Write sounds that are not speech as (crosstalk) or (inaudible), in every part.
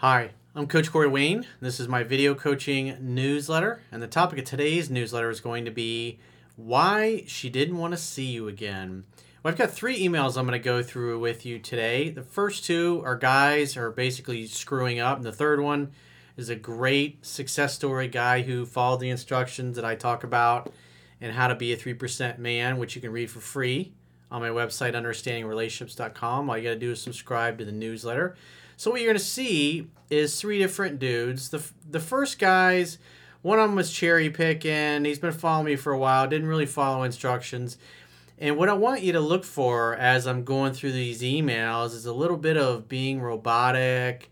Hi, I'm Coach Corey Wayne. This is my video coaching newsletter, and the topic of today's newsletter is going to be why she didn't want to see you again. Well, I've got three emails I'm going to go through with you today. The first two are guys are basically screwing up, and the third one is a great success story guy who followed the instructions that I talk about and how to be a 3% man, which you can read for free on my website, understandingrelationships.com. All you got to do is subscribe to the newsletter. So what you're to see is three different dudes. The, the first guys, one of them was cherry picking. He's been following me for a while, didn't really follow instructions. And what I want you to look for as I'm going through these emails is a little bit of being robotic.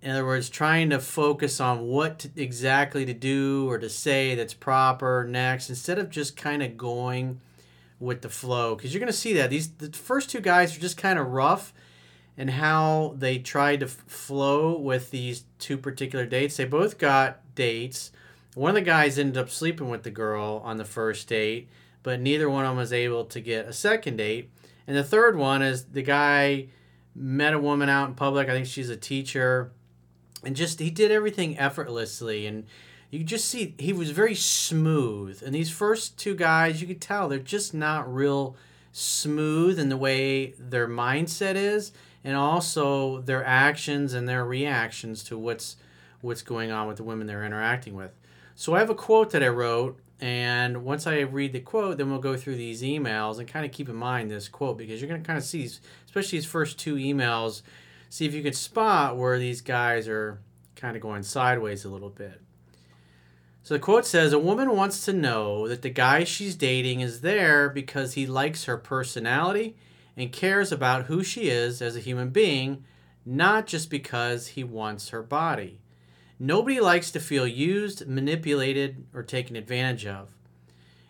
In other words, trying to focus on what to, exactly to do or to say that's proper next instead of just kind of going with the flow. Because you're going to see that these the first two guys are just kind of rough and how they tried to flow with these two particular dates. They both got dates. One of the guys ended up sleeping with the girl on the first date, but neither one of them was able to get a second date. And the third one is the guy met a woman out in public. I think she's a teacher, and just he did everything effortlessly. And you just see he was very smooth. And these first two guys, you could tell they're just not real smooth in the way their mindset is and also their actions and their reactions to what's what's going on with the women they're interacting with. So I have a quote that I wrote, and once I read the quote, then we'll go through these emails and kind of keep in mind this quote because you're going to kind of see, especially these first two emails, see if you can spot where these guys are kind of going sideways a little bit. So the quote says A woman wants to know that the guy she's dating is there because he likes her personality and cares about who she is as a human being, not just because he wants her body. Nobody likes to feel used, manipulated, or taken advantage of.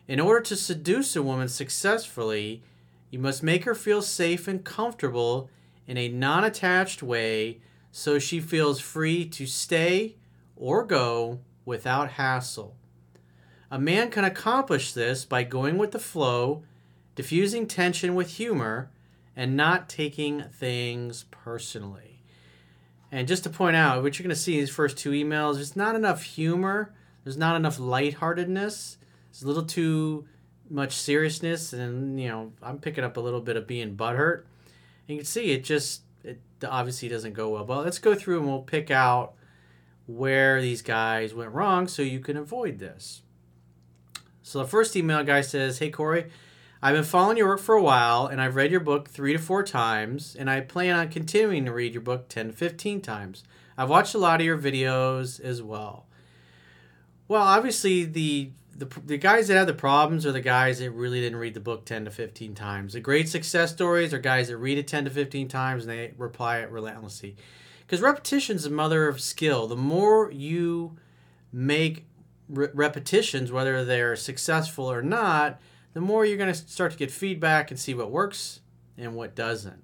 In order to seduce a woman successfully, you must make her feel safe and comfortable in a non attached way so she feels free to stay or go without hassle. A man can accomplish this by going with the flow diffusing tension with humor, and not taking things personally. And just to point out, what you're going to see in these first two emails, there's not enough humor, there's not enough lightheartedness, it's a little too much seriousness, and you know, I'm picking up a little bit of being butthurt. And you can see it just it obviously doesn't go well. But let's go through and we'll pick out where these guys went wrong so you can avoid this. So the first email guy says, Hey Corey, I've been following your work for a while, and I've read your book three to four times, and I plan on continuing to read your book 10 to 15 times. I've watched a lot of your videos as well. Well, obviously, the, the, the guys that have the problems are the guys that really didn't read the book 10 to 15 times. The great success stories are guys that read it 10 to 15 times and they reply it relentlessly. Because repetition is the mother of skill. The more you make re- repetitions, whether they're successful or not, the more you're going to start to get feedback and see what works and what doesn't.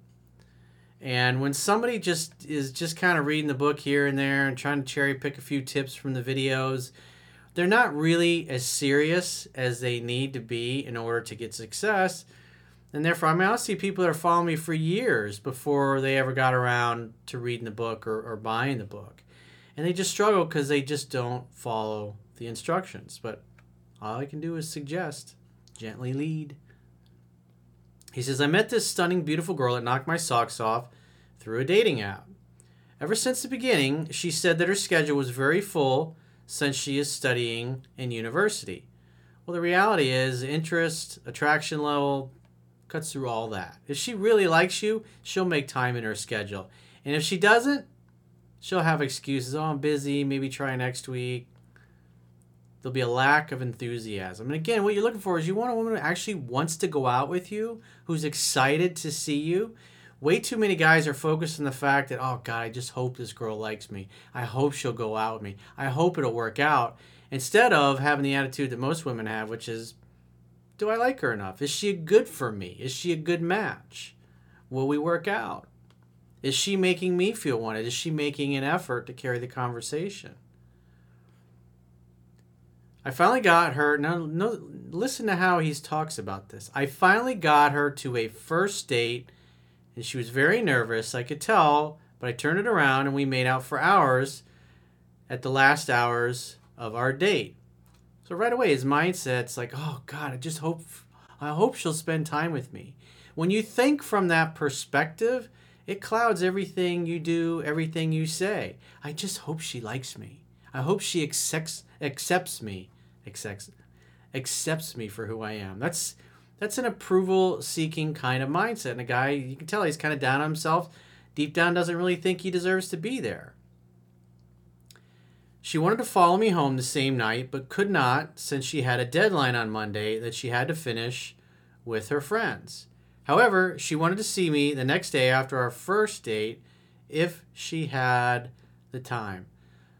And when somebody just is just kind of reading the book here and there and trying to cherry pick a few tips from the videos, they're not really as serious as they need to be in order to get success. And therefore, I mean, I'll see people that are following me for years before they ever got around to reading the book or, or buying the book. And they just struggle because they just don't follow the instructions. But all I can do is suggest gently lead. He says, I met this stunning, beautiful girl that knocked my socks off through a dating app. Ever since the beginning, she said that her schedule was very full since she is studying in university. Well, the reality is, interest, attraction level cuts through all that. If she really likes you, she'll make time in her schedule. And if she doesn't, she'll have excuses. Oh, I'm busy, maybe try next week there'll be a lack of enthusiasm. And again, what you're looking for is you want a woman who actually wants to go out with you, who's excited to see you. Way too many guys are focused on the fact that, oh God, I just hope this girl likes me. I hope she'll go out with me. I hope it'll work out. Instead of having the attitude that most women have, which is, do I like her enough? Is she good for me? Is she a good match? Will we work out? Is she making me feel wanted? Is she making an effort to carry the conversation? I finally got her. Now, no, listen to how he talks about this. I finally got her to a first date, and she was very nervous. I could tell but I turned it around and we made out for hours at the last hours of our date. So right away, his mindset's like, oh God, I just hope, I hope she'll spend time with me. When you think from that perspective, it clouds everything you do, everything you say. I just hope she likes me. I hope she accepts accepts me, accepts accepts me for who I am. That's that's an approval seeking kind of mindset. And a guy, you can tell he's kind of down on himself. Deep down, doesn't really think he deserves to be there. She wanted to follow me home the same night, but could not since she had a deadline on Monday that she had to finish with her friends. However, she wanted to see me the next day after our first date if she had the time.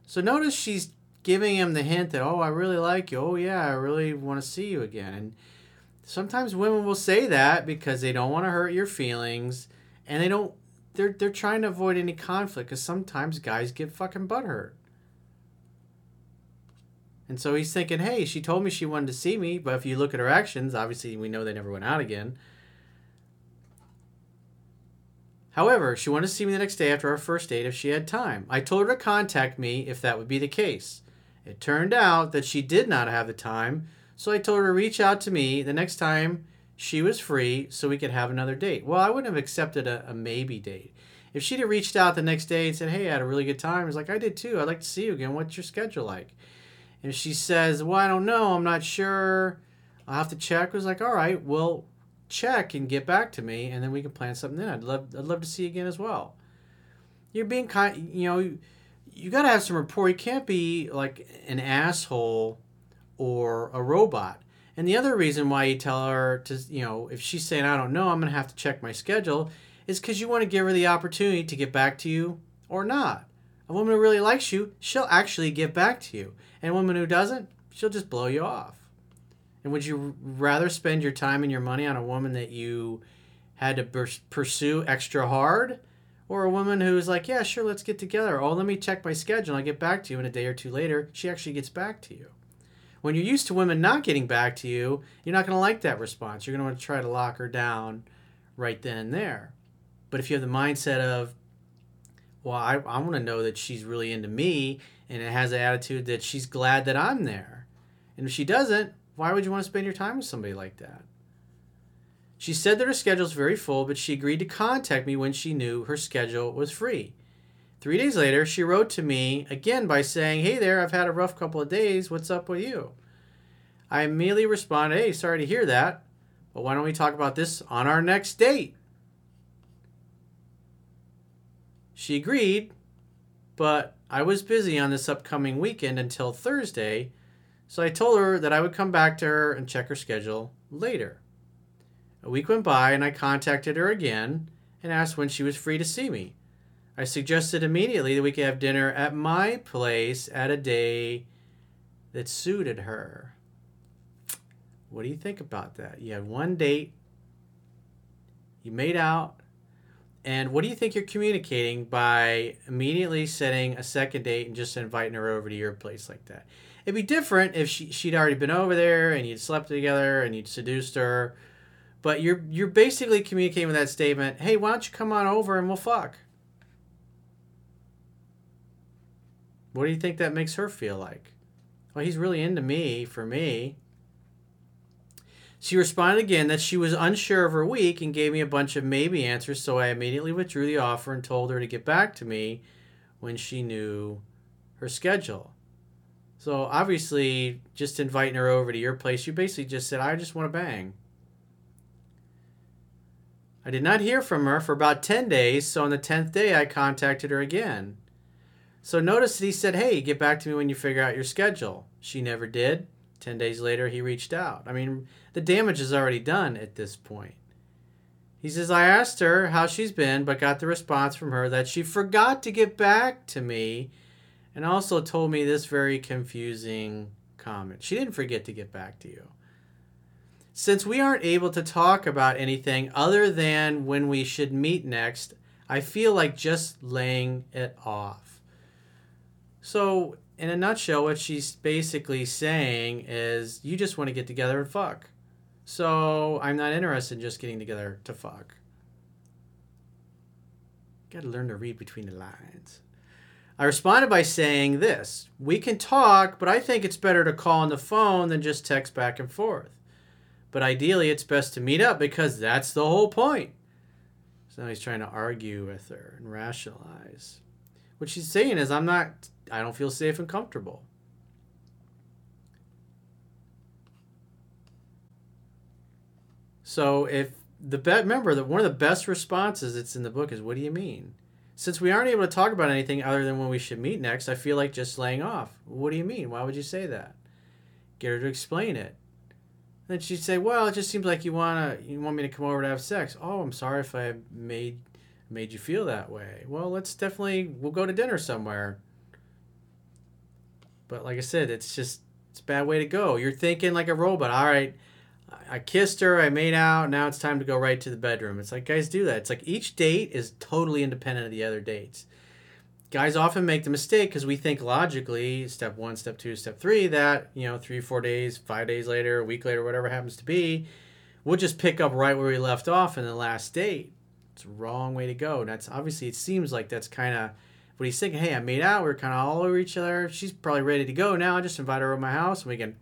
So notice she's giving him the hint that, oh, I really like you. Oh, yeah, I really want to see you again. And sometimes women will say that because they don't want to hurt your feelings and they don't, they're, they're trying to avoid any conflict because sometimes guys get fucking butthurt. And so he's thinking, hey, she told me she wanted to see me, but if you look at her actions, obviously we know they never went out again. However, she wanted to see me the next day after our first date if she had time. I told her to contact me if that would be the case. It turned out that she did not have the time, so I told her to reach out to me the next time she was free so we could have another date. Well, I wouldn't have accepted a, a maybe date. If she'd have reached out the next day and said, Hey, I had a really good time, I was like, I did too. I'd like to see you again. What's your schedule like? And she says, Well, I don't know. I'm not sure. I'll have to check. I was like, All right, well, check and get back to me, and then we can plan something Then I'd love, I'd love to see you again as well. You're being kind, you know, you, got to have some rapport. You can't be like an asshole or a robot. And the other reason why you tell her to, you know, if she's saying, I don't know, I'm to have to check my schedule, is because you want to give her the opportunity to get back to you or not. A woman who really likes you, she'll actually get back to you. And a woman who doesn't, she'll just blow you off. And would you rather spend your time and your money on a woman that you had to pursue extra hard? Or a woman who's like, yeah, sure, let's get together. Oh, let me check my schedule. I'll get back to you. And a day or two later, she actually gets back to you. When you're used to women not getting back to you, you're not going to like that response. You're going to want to try to lock her down right then and there. But if you have the mindset of, well, I, I want to know that she's really into me and it has the attitude that she's glad that I'm there. And if she doesn't, why would you want to spend your time with somebody like that? She said that her schedule is very full, but she agreed to contact me when she knew her schedule was free. Three days later, she wrote to me again by saying, Hey there, I've had a rough couple of days. What's up with you? I immediately responded, Hey, sorry to hear that, but why don't we talk about this on our next date? She agreed, but I was busy on this upcoming weekend until Thursday, so I told her that I would come back to her and check her schedule later. A week went by and I contacted her again and asked when she was free to see me. I suggested immediately that we could have dinner at my place at a day that suited her. What do you think about that? You had one date, you made out, and what do you think you're communicating by immediately setting a second date and just inviting her over to your place like that? It'd be different if she, she'd already been over there and you'd slept together and you'd seduced her. But you're you're basically communicating with that statement, hey, why don't you come on over and we'll fuck? What do you think that makes her feel like? Well, he's really into me for me. She responded again that she was unsure of her week and gave me a bunch of maybe answers, so I immediately withdrew the offer and told her to get back to me when she knew her schedule. So obviously, just inviting her over to your place, you basically just said, I just want to bang. I did not hear from her for about 10 days, so on the 10th day, I contacted her again. So notice that he said, Hey, get back to me when you figure out your schedule. She never did. 10 days later, he reached out. I mean, the damage is already done at this point. He says, I asked her how she's been, but got the response from her that she forgot to get back to me and also told me this very confusing comment. She didn't forget to get back to you. Since we aren't able to talk about anything other than when we should meet next, I feel like just laying it off. So, in a nutshell, what she's basically saying is you just want to get together and fuck. So, I'm not interested in just getting together to fuck. Got to learn to read between the lines. I responded by saying this We can talk, but I think it's better to call on the phone than just text back and forth. But ideally, it's best to meet up because that's the whole point. So now he's trying to argue with her and rationalize. What she's saying is, I'm not, I don't feel safe and comfortable. So if the bet, remember that one of the best responses that's in the book is, "What do you mean?" Since we aren't able to talk about anything other than when we should meet next, I feel like just laying off. What do you mean? Why would you say that? Get her to explain it. Then she'd say, "Well, it just seems like you wanna you want me to come over to have sex." Oh, I'm sorry if I made made you feel that way. Well, let's definitely we'll go to dinner somewhere. But like I said, it's just it's a bad way to go. You're thinking like a robot. All right, I kissed her, I made out, now it's time to go right to the bedroom. It's like guys do that. It's like each date is totally independent of the other dates. Guys often make the mistake because we think logically, step one, step two, step three, that, you know, three, four days, five days later, a week later, whatever happens to be, we'll just pick up right where we left off in the last date. It's a wrong way to go. And that's obviously, it seems like that's kind of what he's thinking. Hey, I made out, we are kind of all over each other. She's probably ready to go now. I just invite her over my house and we can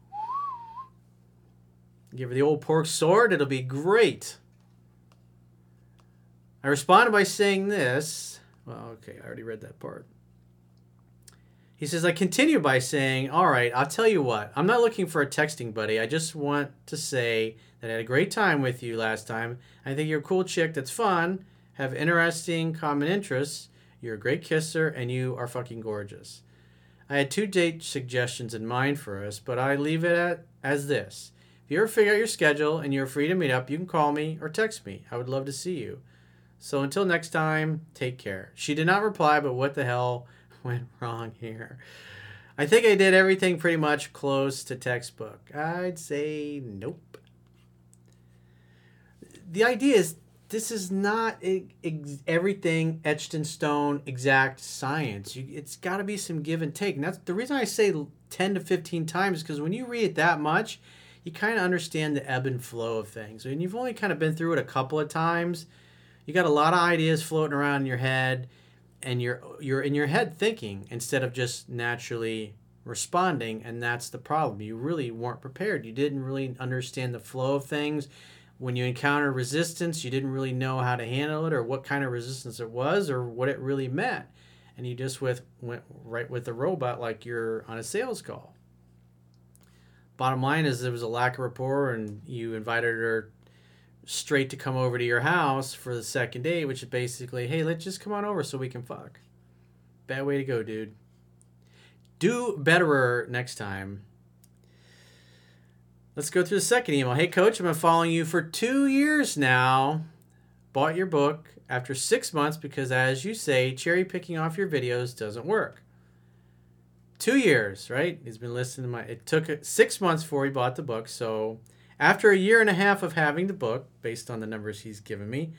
Give her the old pork sword, it'll be great. I responded by saying this. Well, okay, I already read that part. He says, I continue by saying, All right, I'll tell you what. I'm not looking for a texting buddy. I just want to say that I had a great time with you last time. I think you're a cool chick that's fun, have interesting common interests. You're a great kisser, and you are fucking gorgeous. I had two date suggestions in mind for us, but I leave it at, as this. If you ever figure out your schedule and you're free to meet up, you can call me or text me. I would love to see you. So until next time, take care. She did not reply, but what the hell (laughs) went wrong here? I think I did everything pretty much close to textbook. I'd say nope. The idea is this is not everything etched in stone, exact science. You, it's got to be some give and take. And that's the reason I say 10 to 15 times because when you read it that much, you kind of understand the ebb and flow of things. And you've only kind of been through it a couple of times. You got a lot of ideas floating around in your head, and you're you're in your head thinking instead of just naturally responding, and that's the problem. You really weren't prepared. You didn't really understand the flow of things. When you encounter resistance, you didn't really know how to handle it or what kind of resistance it was or what it really meant. And you just with went right with the robot like you're on a sales call bottom line is there was a lack of rapport and you invited her straight to come over to your house for the second date which is basically hey let's just come on over so we can fuck. Bad way to go dude. Do betterer next time. Let's go through the second email. Hey coach i've been following you for two years now. Bought your book after six months because as you say cherry picking off your videos doesn't work two years, right? He's been listening to my. It took six months before he bought the book. So after a year and a half of having the book, based on the numbers he's given me,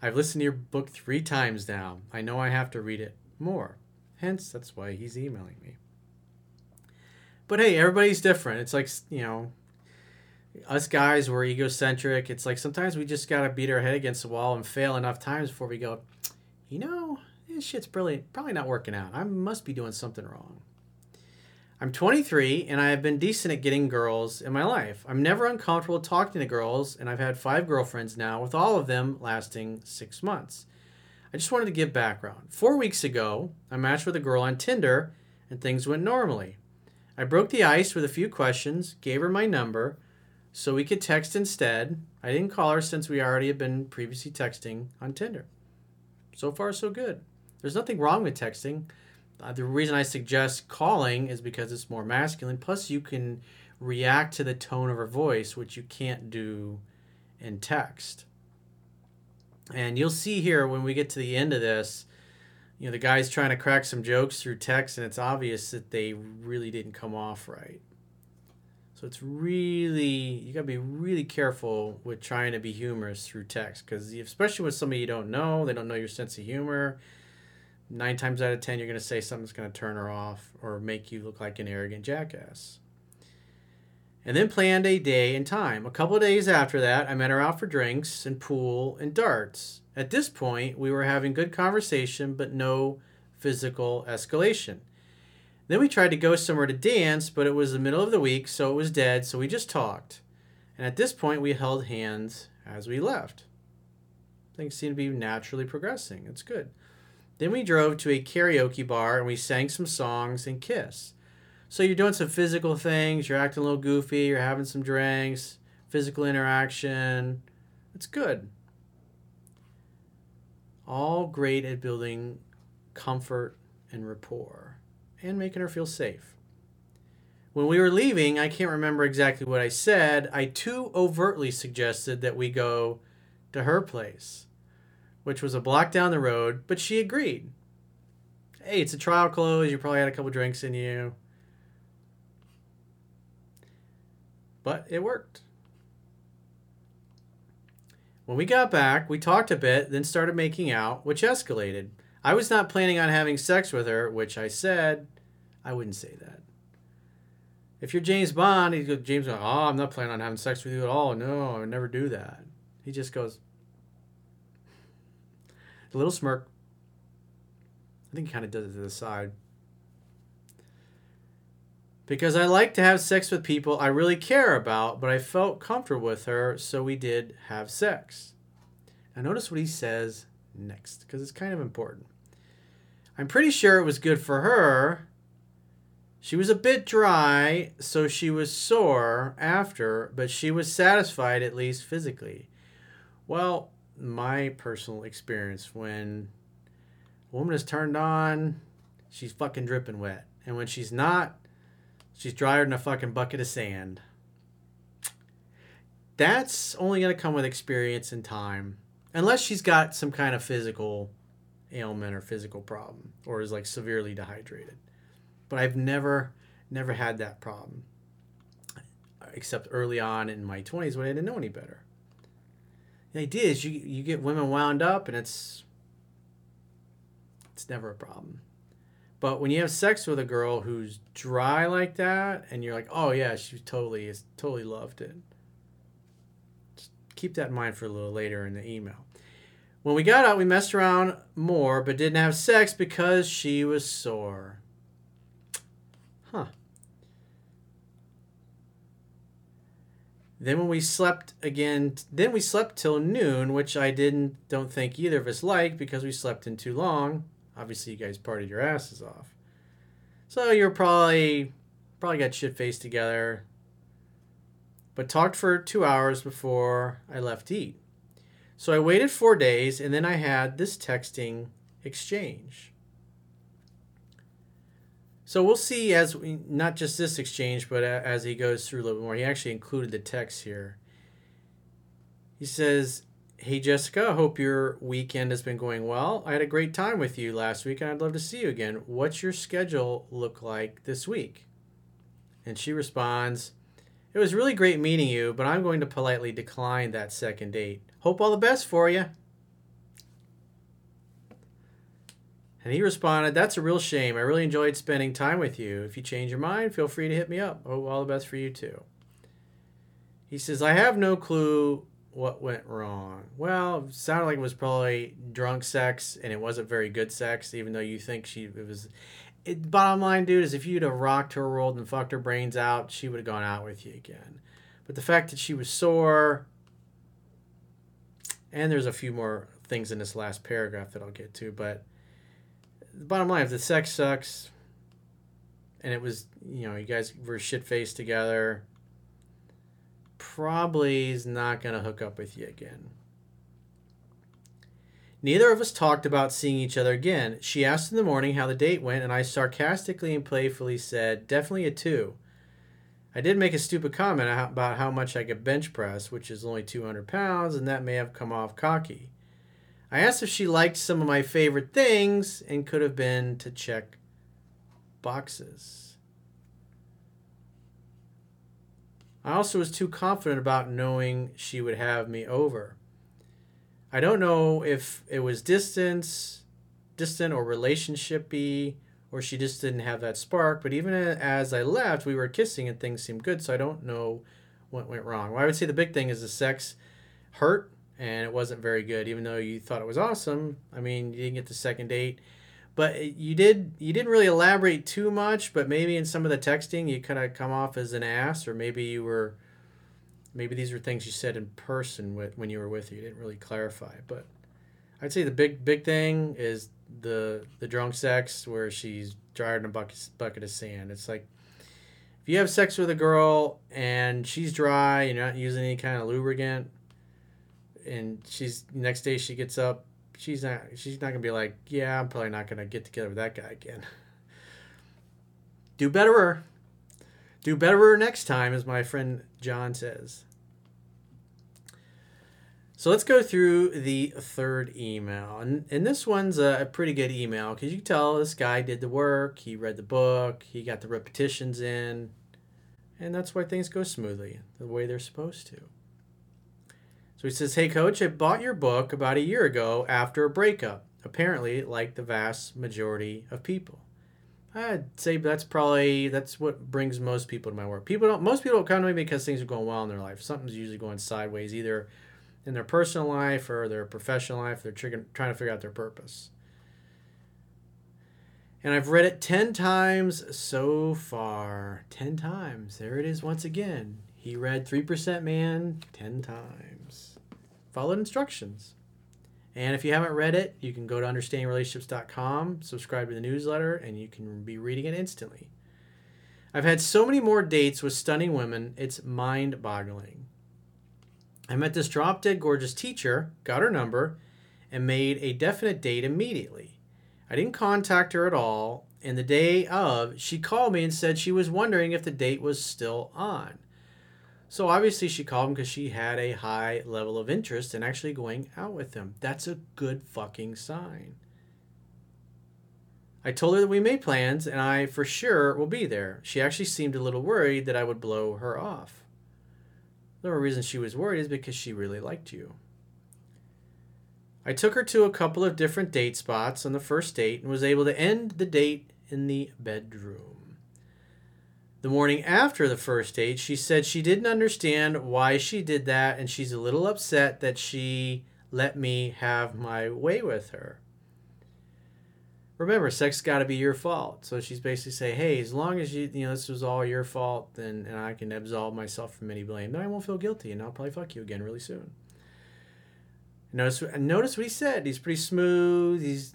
I've listened to your book three times now. I know I have to read it more. Hence, that's why he's emailing me. But hey, everybody's different. It's like, you know, us guys, we're egocentric. It's like sometimes we just got to beat our head against the wall and fail enough times before we go, you know, this shit's probably, probably not working out. I must be doing something wrong. I'm 23 and I have been decent at getting girls in my life. I'm never uncomfortable talking to girls, and I've had five girlfriends now, with all of them lasting six months. I just wanted to give background. Four weeks ago, I matched with a girl on Tinder, and things went normally. I broke the ice with a few questions, gave her my number, so we could text instead. I didn't call her since we already had been previously texting on Tinder. So far, so good. There's nothing wrong with texting. Uh, the reason I suggest calling is because it's more masculine. Plus, you can react to the tone of her voice, which you can't do in text. And you'll see here when we get to the end of this, you know, the guy's trying to crack some jokes through text, and it's obvious that they really didn't come off right. So it's really, you gotta be really careful with trying to be humorous through text, because especially with somebody you don't know, they don't know your sense of humor nine times out of ten, you're going to say something's going to turn her off or make you look like an arrogant jackass. and then planned a day and time. A couple of days after that, I met her out for drinks and pool and darts. At this point, we were having good conversation, but no physical escalation. Then we tried to go somewhere to dance, but it was the middle of the week, so it was dead, so we just talked. And at this point, we held hands as we left. Things seem to be naturally progressing. It's good. Then we drove to a karaoke bar and we sang some songs and kissed. So you're doing some physical things, you're acting a little goofy, you're having some drinks, physical interaction. It's good. All great at building comfort and rapport and making her feel safe. When we were leaving, I can't remember exactly what I said. I too overtly suggested that we go to her place, which was a block down the road, but she agreed. Hey, it's a trial close. You probably had a couple drinks in you. But it worked. When we got back, we talked a bit, then started making out, which escalated. I was not planning on having sex with her, which I said I wouldn't say that. If you're James Bond, he goes, James oh, I'm not planning on having sex with you at all. No, I would never do that. He just goes, a little smirk. I think he kind of does it to the side. Because I like to have sex with people I really care about, but I felt comfortable with her, so we did have sex. Now, notice what he says next, because it's kind of important. I'm pretty sure it was good for her. She was a bit dry, so she was sore after, but she was satisfied at least physically. Well, my personal experience when a woman is turned on, she's fucking dripping wet. And when she's not, she's drier than a fucking bucket of sand. That's only going to come with experience and time. Unless she's got some kind of physical ailment or physical problem or is like severely dehydrated. But I've never, never had that problem. Except early on in my 20s when I didn't know any better. The idea is you, you get women wound up and it's it's never a problem. But when you have sex with a girl who's dry like that and you're like, oh yeah, she totally is totally loved it. Keep that in mind for a little later in the email. When we got out, we messed around more, but didn't have sex because she was sore. Huh. Then when we slept again, then we slept till noon, which I didn't don't think either of us liked because we slept in too long. Obviously, you guys partied your asses off. So you're probably probably got shit faced together. But talked for two hours before I left to eat. So I waited four days and then I had this texting exchange. So we'll see as we, not just this exchange, but as he goes through a little bit more. He actually included the text here. He says, Hey Jessica, I hope your weekend has been going well. I had a great time with you last week and I'd love to see you again. What's your schedule look like this week? And she responds, It was really great meeting you, but I'm going to politely decline that second date. Hope all the best for you. And he responded, That's a real shame. I really enjoyed spending time with you. If you change your mind, feel free to hit me up. Hope all the best for you too. He says, I have no clue what went wrong. Well, it sounded like it was probably drunk sex and it wasn't very good sex, even though you think she it was it, bottom line, dude, is if you'd have rocked her world and fucked her brains out, she would have gone out with you again. But the fact that she was sore, and there's a few more things in this last paragraph that I'll get to, but the bottom line, if the sex sucks, and it was, you know, you guys were shit faced together, probably is not going to hook up with you again. Neither of us talked about seeing each other again. She asked in the morning how the date went, and I sarcastically and playfully said, definitely a two. I did make a stupid comment about how much I could bench press, which is only 200 pounds, and that may have come off cocky. I asked if she liked some of my favorite things and could have been to check boxes. I also was too confident about knowing she would have me over. I don't know if it was distance, distant or relationshipy, or she just didn't have that spark. But even as I left, we were kissing and things seemed good, so I don't know what went wrong. Well, I would say the big thing is the sex hurt and it wasn't very good, even though you thought it was awesome. I mean, you didn't get the second date. But you did you didn't really elaborate too much, but maybe in some of the texting you kind of come off as an ass, or maybe you were maybe these were things you said in person with when you were with her. You didn't really clarify, but I'd say the big big thing is the the drunk sex where she's drying a bucket bucket of sand. It's like if you have sex with a girl and she's dry, you're not using any kind of lubricant, and she's next day she gets up, she's not she's not gonna be like, yeah, I'm probably not gonna get together with that guy again. Do betterer. Do betterer next time, as my friend John says. So let's go through the third email. And, and this one's a, a pretty good email because you can tell this guy did the work, he read the book, he got the repetitions in, and that's why things go smoothly, the way they're supposed to. So he says, Hey, coach, I bought your book about a year ago after a breakup, apparently, like the vast majority of people. I'd say that's probably that's what brings most people to my work. People don't most people don't come to me because things are going well in their life. Something's usually going sideways, either in their personal life or their professional life. They're trying to figure out their purpose. And I've read it 10 times so far. 10 times. There it is once again. He read 3% Man 10 times. Followed instructions. And if you haven't read it, you can go to understandingrelationships.com, subscribe to the newsletter, and you can be reading it instantly. I've had so many more dates with stunning women, it's mind boggling. I met this drop dead gorgeous teacher, got her number, and made a definite date immediately. I didn't contact her at all, and the day of, she called me and said she was wondering if the date was still on. So obviously she called him because she had a high level of interest in actually going out with him. That's a good fucking sign. I told her that we made plans and I for sure will be there. She actually seemed a little worried that I would blow her off. The only reason she was worried is because she really liked you. I took her to a couple of different date spots on the first date and was able to end the date in the bedroom. The morning after the first date, she said she didn't understand why she did that and she's a little upset that she let me have my way with her remember, sex got to be your fault. So she's basically saying, hey, as long as you, you know, this was all your fault, then and I can absolve myself from any blame, then I won't feel guilty, and I'll probably fuck you again really soon. Notice, notice what he said. He's pretty smooth. He's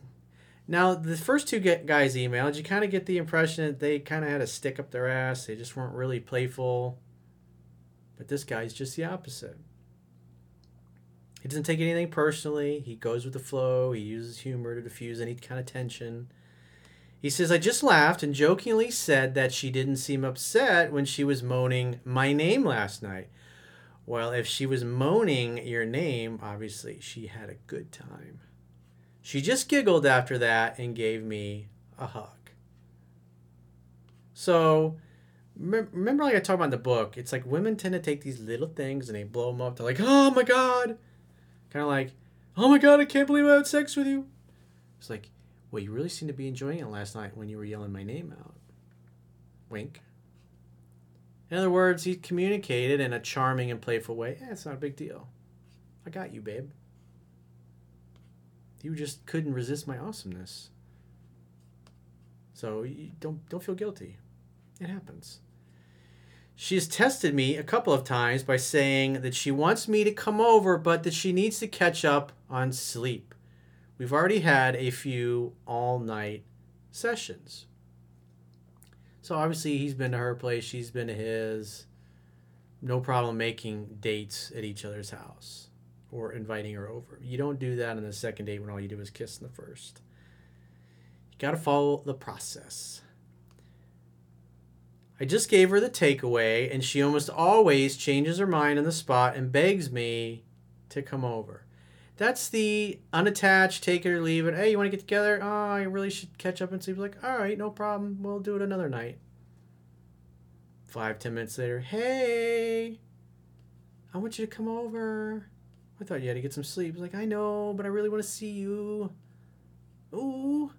now the first two guys emailed. You kind of get the impression that they kind of had a stick up their ass. They just weren't really playful. But this guy's just the opposite. He doesn't take anything personally. He goes with the flow. He uses humor to diffuse any kind of tension. He says, I just laughed and jokingly said that she didn't seem upset when she was moaning my name last night. Well, if she was moaning your name, obviously she had a good time. She just giggled after that and gave me a hug. So, remember, like I talked about in the book, it's like women tend to take these little things and they blow them up. They're like, oh my God Kind of like, oh my god, I can't believe I had sex with you. It's like, well, you really seem to be enjoying it last night when you were yelling my name out. Wink. In other words, he communicated in a charming and playful way. Yeah, it's not a big deal. I got you, babe. You just couldn't resist my awesomeness. So don't don't feel guilty. It happens. She has tested me a couple of times by saying that she wants me to come over, but that she needs to catch up on sleep. We've already had a few all night sessions. So obviously, he's been to her place, she's been to his. No problem making dates at each other's house or inviting her over. You don't do that on the second date when all you do is kiss in the first. You got to follow the process. I just gave her the takeaway, and she almost always changes her mind on the spot and begs me to come over. That's the unattached, take it or leave it. Hey, you want to get together? Oh, I really should catch up and sleep. Like, all right, no problem. We'll do it another night. Five, ten minutes later, hey, I want you to come over. I thought you had to get some sleep. Like, I know, but I really want to see you. Ooh.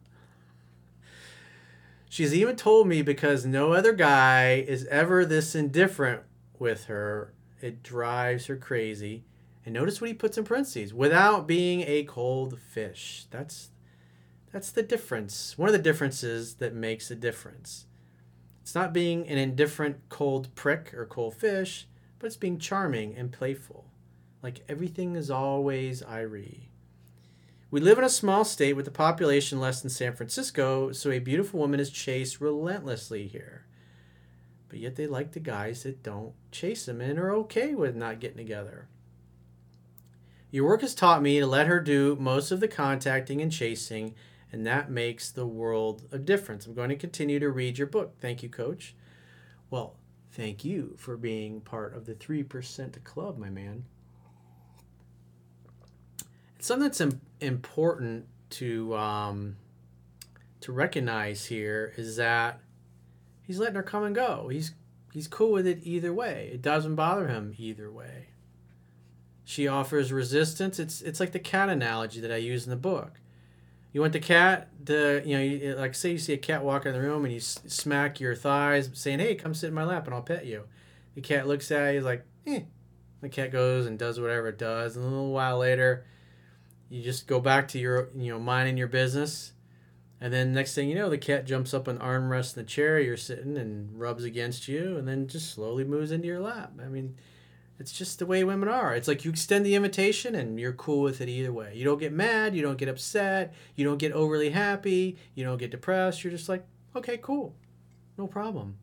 She's even told me because no other guy is ever this indifferent with her, it drives her crazy. And notice what he puts in parentheses without being a cold fish. That's that's the difference. One of the differences that makes a difference. It's not being an indifferent cold prick or cold fish, but it's being charming and playful. Like everything is always Irie. We live in a small state with a population less than San Francisco, so a beautiful woman is chased relentlessly here. But yet they like the guys that don't chase them and are okay with not getting together. Your work has taught me to let her do most of the contacting and chasing, and that makes the world a difference. I'm going to continue to read your book. Thank you, coach. Well, thank you for being part of the 3% club, my man something that's Im- important to um, to recognize here is that he's letting her come and go. He's he's cool with it either way. It doesn't bother him either way. She offers resistance. It's it's like the cat analogy that I use in the book. You want the cat to you know you, like say you see a cat walk in the room and you s- smack your thighs saying hey come sit in my lap and I'll pet you. The cat looks at you like eh. The cat goes and does whatever it does, and a little while later you just go back to your you know minding your business. And then next thing you know the cat jumps up and armrests in the chair you're sitting and rubs against you and then just slowly moves into your lap. I mean it's just the way women are. It's like you extend the invitation and you're cool with it either way. You don't get mad you don't get upset you don't get overly happy you don't get depressed. You're just like okay cool. No problem.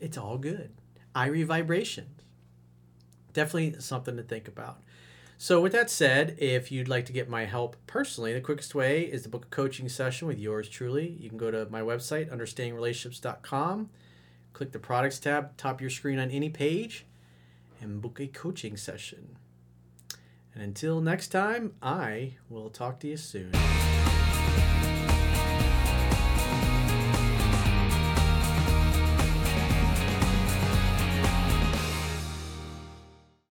It's all good. Irie vibrations. Definitely something to think about so, with that said, if you'd like to get my help personally, the quickest way is to book a coaching session with yours truly. You can go to my website, understandingrelationships.com, click the products tab, top of your screen on any page, and book a coaching session. And until next time, I will talk to you soon.